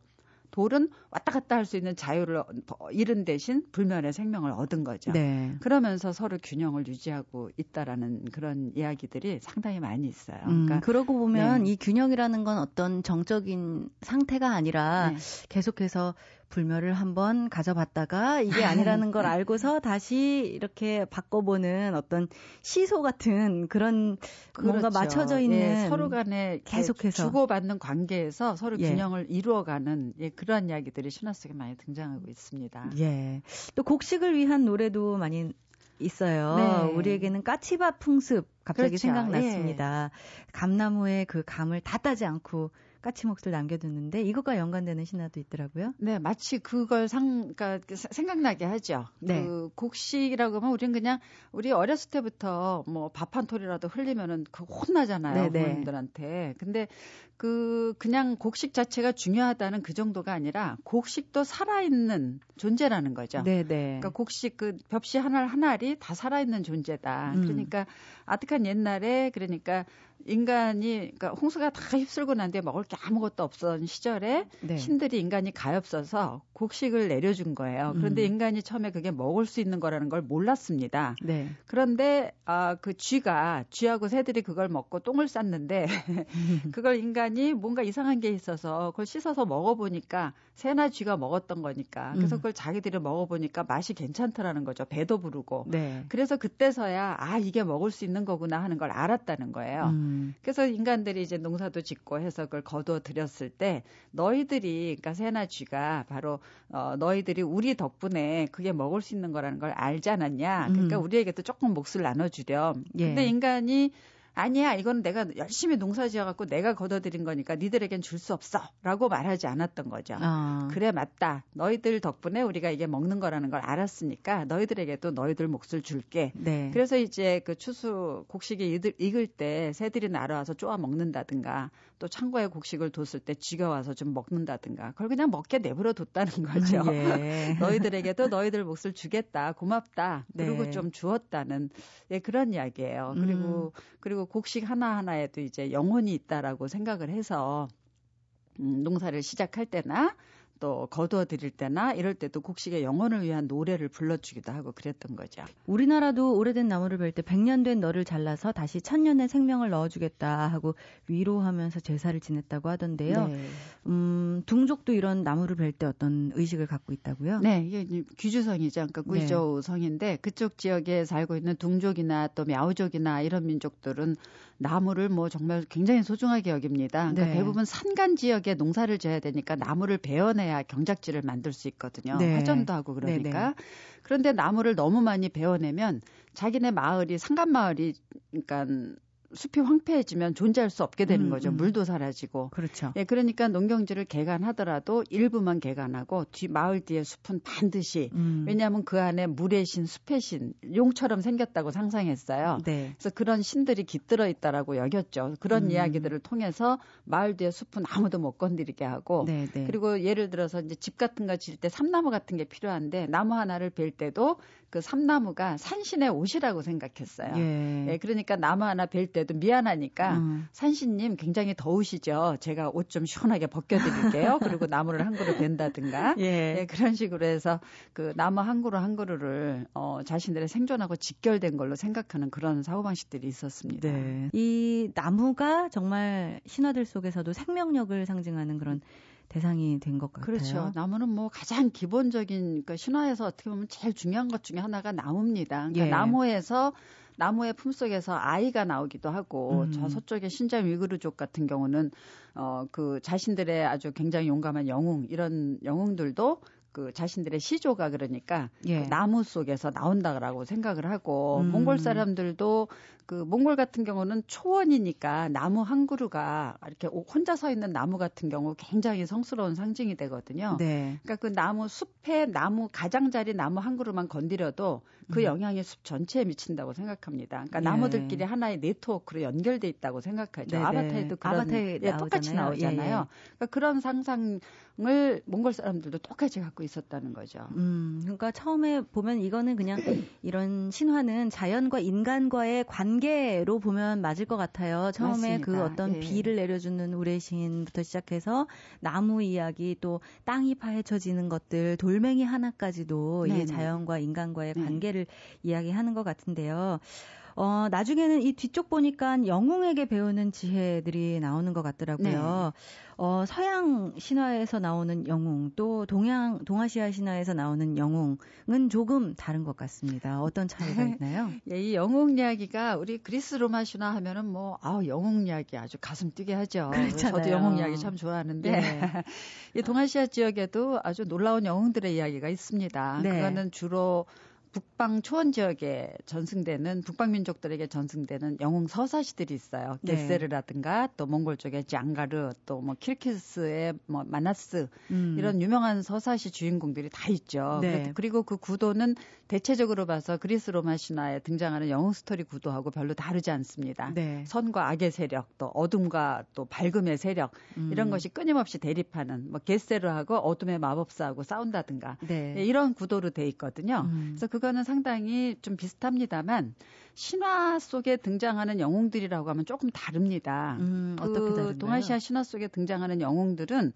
돌은 왔다 갔다 할 수 있는 자유를 잃은 대신 불멸의 생명을 얻은 거죠. 네. 그러면서 서로 균형을 유지하고 있다라는 그런 이야기들이 상당히 많이 있어요. 음, 그러니까 그러고 보면 네. 이 균형이라는 건 어떤 정적인 상태가 아니라 네. 계속해서 불멸을 한번 가져봤다가 이게 아니라는 걸 알고서 다시 이렇게 바꿔보는 어떤 시소 같은 그런 그렇죠. 뭔가 맞춰져 있는 예, 서로 간에 계속해서 주고받는 관계에서 서로 예. 균형을 이루어가는 예, 그런 이야기들이 신화 속에 많이 등장하고 있습니다. 예. 또 곡식을 위한 노래도 많이 있어요. 네. 우리에게는 까치밥 풍습 갑자기 그렇죠. 생각났습니다. 예. 감나무의 그 감을 다 따지 않고 까치목을 남겨두는데 이것과 연관되는 신화도 있더라고요. 네, 마치 그걸 상, 그러니까 그 생각나게 하죠. 네. 그 곡식이라고 하면 우리는 그냥 우리 어렸을 때부터 뭐 밥 한 톨이라도 흘리면은 그 혼나잖아요. 네네. 네. 부모님들한테. 근데 그 그냥 곡식 자체가 중요하다는 그 정도가 아니라 곡식도 살아있는 존재라는 거죠. 네네. 네. 그러니까 곡식 그 벽시 하나 하나리 다 살아있는 존재다. 음. 그러니까 아득한 옛날에 그러니까 인간이 그러니까 홍수가 다 휩쓸고 난 뒤에 먹을 게 아무것도 없던 시절에 네. 신들이 인간이 가엾어서 곡식을 내려준 거예요. 그런데 음. 인간이 처음에 그게 먹을 수 있는 거라는 걸 몰랐습니다. 네. 그런데 아, 그 쥐가 쥐하고 새들이 그걸 먹고 똥을 쌌는데 *laughs* 그걸 인간이 뭔가 이상한 게 있어서 그걸 씻어서 먹어보니까 새나 쥐가 먹었던 거니까 그래서 음. 그걸 자기들이 먹어보니까 맛이 괜찮더라는 거죠. 배도 부르고. 네. 그래서 그때서야 아 이게 먹을 수 있는 거구나 하는 걸 알았다는 거예요. 음. 그래서 인간들이 이제 농사도 짓고 해서 그걸 거두어 들였을 때 너희들이 그러니까 새나 쥐가 바로 어, 너희들이 우리 덕분에 그게 먹을 수 있는 거라는 걸 알지 않았냐. 그러니까 음. 우리에게도 조금 몫을 나눠주렴. 예. 근데 인간이 아니야, 이건 내가 열심히 농사 지어갖고 내가 걷어들인 거니까 니들에겐 줄 수 없어. 라고 말하지 않았던 거죠. 어. 그래, 맞다. 너희들 덕분에 우리가 이게 먹는 거라는 걸 알았으니까 너희들에게도 너희들 몫을 줄게. 네. 그래서 이제 그 추수 곡식이 익을 때 새들이 날아와서 쪼아 먹는다든가 또 창고에 곡식을 뒀을 때 쥐가 와서 좀 먹는다든가 그걸 그냥 먹게 내버려 뒀다는 거죠. 예. *laughs* 너희들에게도 너희들 몫을 주겠다. 고맙다. 그리고 네. 좀 주었다는 예, 그런 이야기예요. 그리고 음. 그리고 곡식 하나하나에도 이제 영혼이 있다라고 생각을 해서 음, 농사를 시작할 때나 또 거두어 드릴 때나 이럴 때도 곡식의 영혼을 위한 노래를 불러주기도 하고 그랬던 거죠. 우리나라도 오래된 나무를 벨 때 100년 된 너를 잘라서 다시 천년의 생명을 넣어주겠다 하고 위로하면서 제사를 지냈다고 하던데요. 네. 음, 둥족도 이런 나무를 벨 때 어떤 의식을 갖고 있다고요? 네, 이게 귀주성이죠. 그러니까 구이조 네. 성인데 그쪽 지역에 살고 있는 둥족이나 또 мя우족이나 이런 민족들은 나무를 뭐 정말 굉장히 소중하게 여깁니다. 그러니까 네. 대부분 산간 지역에 농사를 지어야 되니까 나무를 베어내야 경작지를 만들 수 있거든요. 네. 화전도 하고 그러니까. 네네. 네. 그런데 나무를 너무 많이 베어내면 자기네 마을이 산간 마을이 그러니까 숲이 황폐해지면 존재할 수 없게 되는 음, 거죠. 음. 물도 사라지고. 그렇죠. 예, 그러니까 농경지를 개간하더라도 일부만 개간하고 뒤 마을 뒤에 숲은 반드시 음. 왜냐하면 그 안에 물의 신, 숲의 신, 용처럼 생겼다고 상상했어요. 네. 그래서 그런 신들이 깃들어 있다라고 여겼죠. 그런 음. 이야기들을 통해서 마을 뒤에 숲은 아무도 못 건드리게 하고 네, 네. 그리고 예를 들어서 이제 집 같은 거 질 때 삼나무 같은 게 필요한데 나무 하나를 벨 때도 그 삼나무가 산신의 옷이라고 생각했어요. 예. 예 그러니까 나무 하나 벨 때. 드리기에도 미안하니까 음. 산신님 굉장히 더우시죠. 제가 옷 좀 시원하게 벗겨드릴게요. *laughs* 그리고 나무를 한 그루 벤다든가 예. 예. 그런 식으로 해서 그 나무 한 그루 한 그루를 어, 자신들의 생존하고 직결된 걸로 생각하는 그런 사고 방식들이 있었습니다. 네. 이 나무가 정말 신화들 속에서도 생명력을 상징하는 그런 대상이 된 것 같아요. 그렇죠. 나무는 뭐 가장 기본적인 그러니까 신화에서 어떻게 보면 제일 중요한 것 중에 하나가 나무입니다. 그러니까 예. 나무에서 나무의 품속에서 아이가 나오기도 하고 음. 저 서쪽의 신장 위그르족 같은 경우는 어 그 자신들의 아주 굉장히 용감한 영웅 이런 영웅들도 그 자신들의 시조가 그러니까 예. 그 나무 속에서 나온다라고 생각을 하고 음. 몽골 사람들도 그 몽골 같은 경우는 초원이니까 나무 한 그루가 이렇게 혼자 서 있는 나무 같은 경우 굉장히 성스러운 상징이 되거든요. 네. 그러니까 그 나무 숲에 나무 가장자리 나무 한 그루만 건드려도 그 음. 영향이 숲 전체에 미친다고 생각합니다. 그러니까 예. 나무들끼리 하나의 네트워크로 연결돼 있다고 생각하죠. 네네. 아바타에도 그런 아바타에 예, 똑같이 나오잖아요. 예, 예. 그러니까 그런 상상을 몽골 사람들도 똑같이 갖고 있었다는 거죠. 음, 그러니까 처음에 보면 이거는 그냥 *clears throat* 이런 신화는 자연과 인간과의 관계로 보면 맞을 것 같아요. 처음에 그 맞습니다. 그 어떤 예. 비를 내려주는 우레 신부터 시작해서 나무 이야기 또 땅이 파헤쳐지는 것들 돌멩이 하나까지도 이 자연과 인간과의 네. 관계를 이야기하는 것 같은데요. 어, 나중에는 이 뒤쪽 보니까 영웅에게 배우는 지혜들이 나오는 것 같더라고요. 네. 어, 서양 신화에서 나오는 영웅, 또 동양, 동아시아 신화에서 나오는 영웅은 조금 다른 것 같습니다. 어떤 차이가 있나요? 예, 이 영웅 이야기가 우리 그리스 로마 신화 하면은 뭐, 아우, 영웅 이야기 아주 가슴 뛰게 하죠. 그렇잖아요. 저도 영웅 이야기 참 좋아하는데, 네. *laughs* 이 동아시아 지역에도 아주 놀라운 영웅들의 이야기가 있습니다. 네. 그거는 주로 북 방 초원 지역에 전승되는 북방 민족들에게 전승되는 영웅 서사시들이 있어요. 네. 게세르라든가 또 몽골 쪽의 장가르 또 뭐 키르기스의 뭐 마나스 음. 이런 유명한 서사시 주인공들이 다 있죠. 네. 그리고 그 구도는 대체적으로 봐서 그리스 로마 신화에 등장하는 영웅 스토리 구도하고 별로 다르지 않습니다. 네. 선과 악의 세력 또 어둠과 또 밝음의 세력 음. 이런 것이 끊임없이 대립하는 뭐 게세르하고 어둠의 마법사하고 싸운다든가 네. 네 이런 구도로 돼 있거든요. 음. 그래서 그 그거는 상당히 좀 비슷합니다만 신화 속에 등장하는 영웅들이라고 하면 조금 다릅니다. 음, 그 어떻게 다른가요? 동아시아 신화 속에 등장하는 영웅들은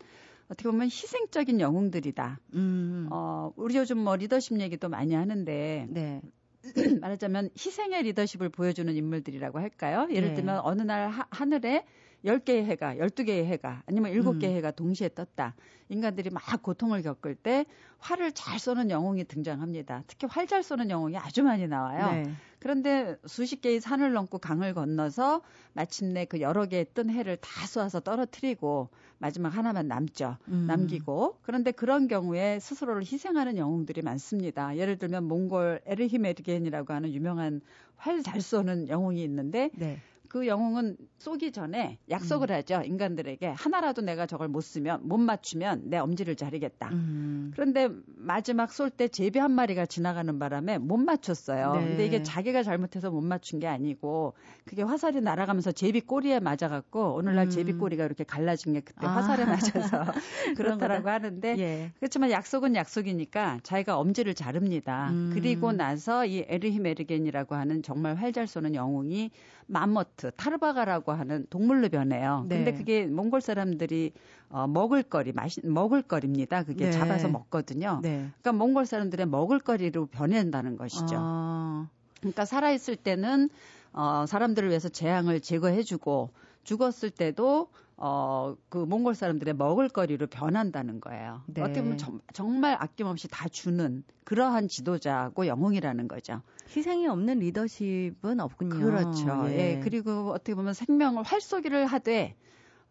어떻게 보면 희생적인 영웅들이다. 음. 어, 우리 요즘 뭐 리더십 얘기도 많이 하는데 네. *clears throat* 말하자면 희생의 리더십을 보여주는 인물들이라고 할까요? 예를 네. 들면 어느 날 하, 하늘에 10개의 해가, 12개의 해가, 아니면 7개의 음. 해가 동시에 떴다. 인간들이 막 고통을 겪을 때 활을 잘 쏘는 영웅이 등장합니다. 특히 활 잘 쏘는 영웅이 아주 많이 나와요. 네. 그런데 수십 개의 산을 넘고 강을 건너서 마침내 그 여러 개의 뜬 해를 다 쏘아서 떨어뜨리고 마지막 하나만 남죠. 음. 남기고. 그런데 그런 경우에 스스로를 희생하는 영웅들이 많습니다. 예를 들면 몽골 에르히메르겐이라고 하는 유명한 활 잘 쏘는 영웅이 있는데 네. 그 영웅은 쏘기 전에 약속을 음. 하죠. 인간들에게 하나라도 내가 저걸 못 쓰면 못 맞추면 내 엄지를 자르겠다. 음. 그런데 마지막 쏠 때 제비 한 마리가 지나가는 바람에 못 맞췄어요. 네. 근데 이게 자기가 잘못해서 못 맞춘 게 아니고 그게 화살이 날아가면서 제비 꼬리에 맞아 갖고 오늘날 음. 제비 꼬리가 이렇게 갈라진 게 그때 아. 화살에 맞아서 *laughs* 그렇다라고 하는데 예. 그렇지만 약속은 약속이니까 자기가 엄지를 자릅니다. 음. 그리고 나서 이 에르힘 에르겐이라고 하는 정말 활 잘 쏘는 영웅이 맘머트, 타르바가라고 하는 동물로 변해요. 네. 근데 그게 몽골 사람들이 어, 먹을거리, 마시, 먹을거리입니다. 그게 네. 잡아서 먹거든요. 네. 그러니까 몽골 사람들의 먹을거리로 변한다는 것이죠. 아. 그러니까 살아있을 때는 어, 사람들을 위해서 재앙을 제거해주고 죽었을 때도 어, 그 몽골 사람들의 먹을거리로 변한다는 거예요. 네. 어떻게 보면 정, 정말 아낌없이 다 주는 그러한 지도자고 영웅이라는 거죠. 희생이 없는 리더십은 없군요. 그렇죠. 예. 예. 그리고 어떻게 보면 생명을 활쏘기를 하되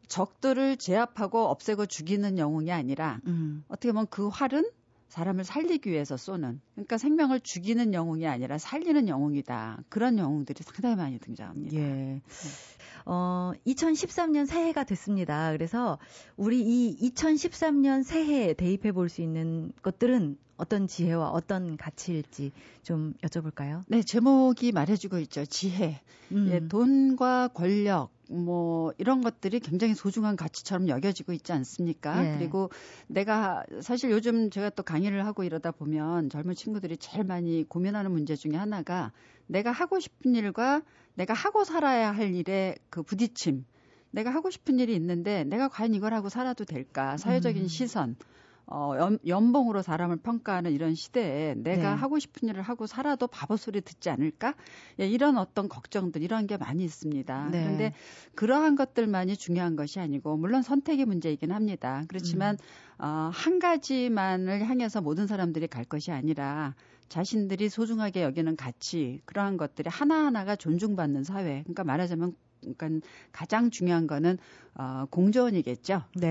적들을 제압하고 없애고 죽이는 영웅이 아니라 음. 어떻게 보면 그 활은 사람을 살리기 위해서 쏘는 그러니까 생명을 죽이는 영웅이 아니라 살리는 영웅이다. 그런 영웅들이 상당히 많이 등장합니다. 예. 네. 어, 2013년 새해가 됐습니다. 그래서 우리 이 2013년 새해에 대입해 볼 수 있는 것들은 어떤 지혜와 어떤 가치일지 좀 여쭤볼까요? 네, 제목이 말해주고 있죠. 지혜. 음. 예, 돈과 권력, 뭐 이런 것들이 굉장히 소중한 가치처럼 여겨지고 있지 않습니까? 네. 그리고 내가 사실 요즘 제가 또 강의를 하고 이러다 보면 젊은 친구들이 제일 많이 고민하는 문제 중에 하나가 내가 하고 싶은 일과 내가 하고 살아야 할 일의 그 부딪힘. 내가 하고 싶은 일이 있는데 내가 과연 이걸 하고 살아도 될까? 사회적인 음. 시선. 어, 연, 연봉으로 사람을 평가하는 이런 시대에 내가 네. 하고 싶은 일을 하고 살아도 바보 소리 듣지 않을까? 예, 이런 어떤 걱정들, 이런 게 많이 있습니다. 네. 그런데 그러한 것들만이 중요한 것이 아니고, 물론 선택의 문제이긴 합니다. 그렇지만, 음. 어, 한 가지만을 향해서 모든 사람들이 갈 것이 아니라, 자신들이 소중하게 여기는 가치 그러한 것들이 하나하나가 존중받는 사회. 그러니까 말하자면 그러니까 가장 중요한 거는 어 공존이겠죠. 네.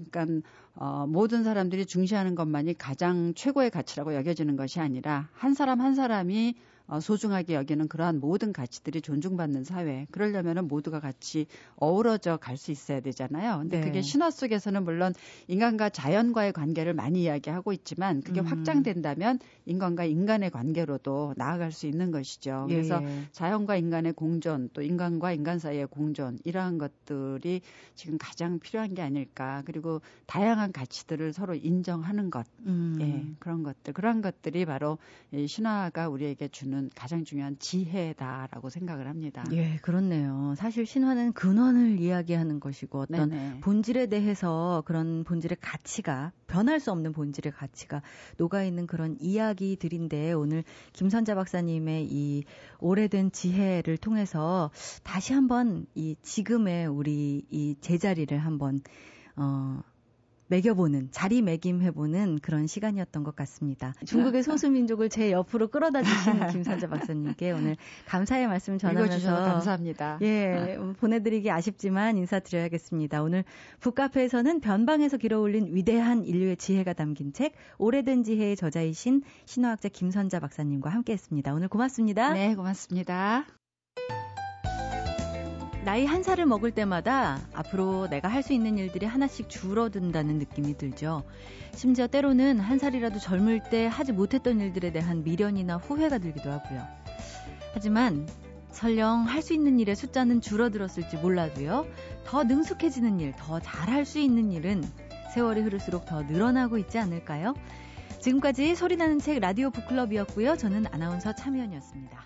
예, 그러니까 어 모든 사람들이 중시하는 것만이 가장 최고의 가치라고 여겨지는 것이 아니라 한 사람 한 사람이 어, 소중하게 여기는 그러한 모든 가치들이 존중받는 사회. 그러려면은 모두가 같이 어우러져 갈 수 있어야 되잖아요. 근데 네. 그게 신화 속에서는 물론 인간과 자연과의 관계를 많이 이야기하고 있지만 그게 음. 확장된다면 인간과 인간의 관계로도 나아갈 수 있는 것이죠. 예, 그래서 예. 자연과 인간의 공존, 또 인간과 인간 사이의 공존 이러한 것들이 지금 가장 필요한 게 아닐까. 그리고 다양한 가치들을 서로 인정하는 것, 음. 예, 그런 것들, 그러한 것들이 바로 이 신화가 우리에게 주는 주는 가장 중요한 지혜다라고 생각을 합니다. 예, 그렇네요. 사실 신화는 근원을 이야기하는 것이고 어떤 네네. 본질에 대해서 그런 본질의 가치가 변할 수 없는 본질의 가치가 녹아 있는 그런 이야기들인데 오늘 김선자 박사님의 이 오래된 지혜를 통해서 다시 한번 이 지금의 우리 이 제자리를 한번 어 매겨보는 자리매김해보는 그런 시간이었던 것 같습니다. 중국의 소수민족을 제 옆으로 끌어다 주신 *laughs* 김선재 박사님께 오늘 감사의 말씀 전하면서 감사합니다. 예 보내드리기 아쉽지만 인사드려야겠습니다. 오늘 북카페에서는 변방에서 길어올린 위대한 인류의 지혜가 담긴 책 오래된 지혜의 저자이신 신화학자 김선자 박사님과 함께했습니다. 오늘 고맙습니다. 네 고맙습니다. 나이 한 살을 먹을 때마다 앞으로 내가 할 수 있는 일들이 하나씩 줄어든다는 느낌이 들죠. 심지어 때로는 한 살이라도 젊을 때 하지 못했던 일들에 대한 미련이나 후회가 들기도 하고요. 하지만 설령 할 수 있는 일의 숫자는 줄어들었을지 몰라도요. 더 능숙해지는 일, 더 잘할 수 있는 일은 세월이 흐를수록 더 늘어나고 있지 않을까요? 지금까지 소리나는 책 라디오 북클럽이었고요. 저는 아나운서 참여연이었습니다.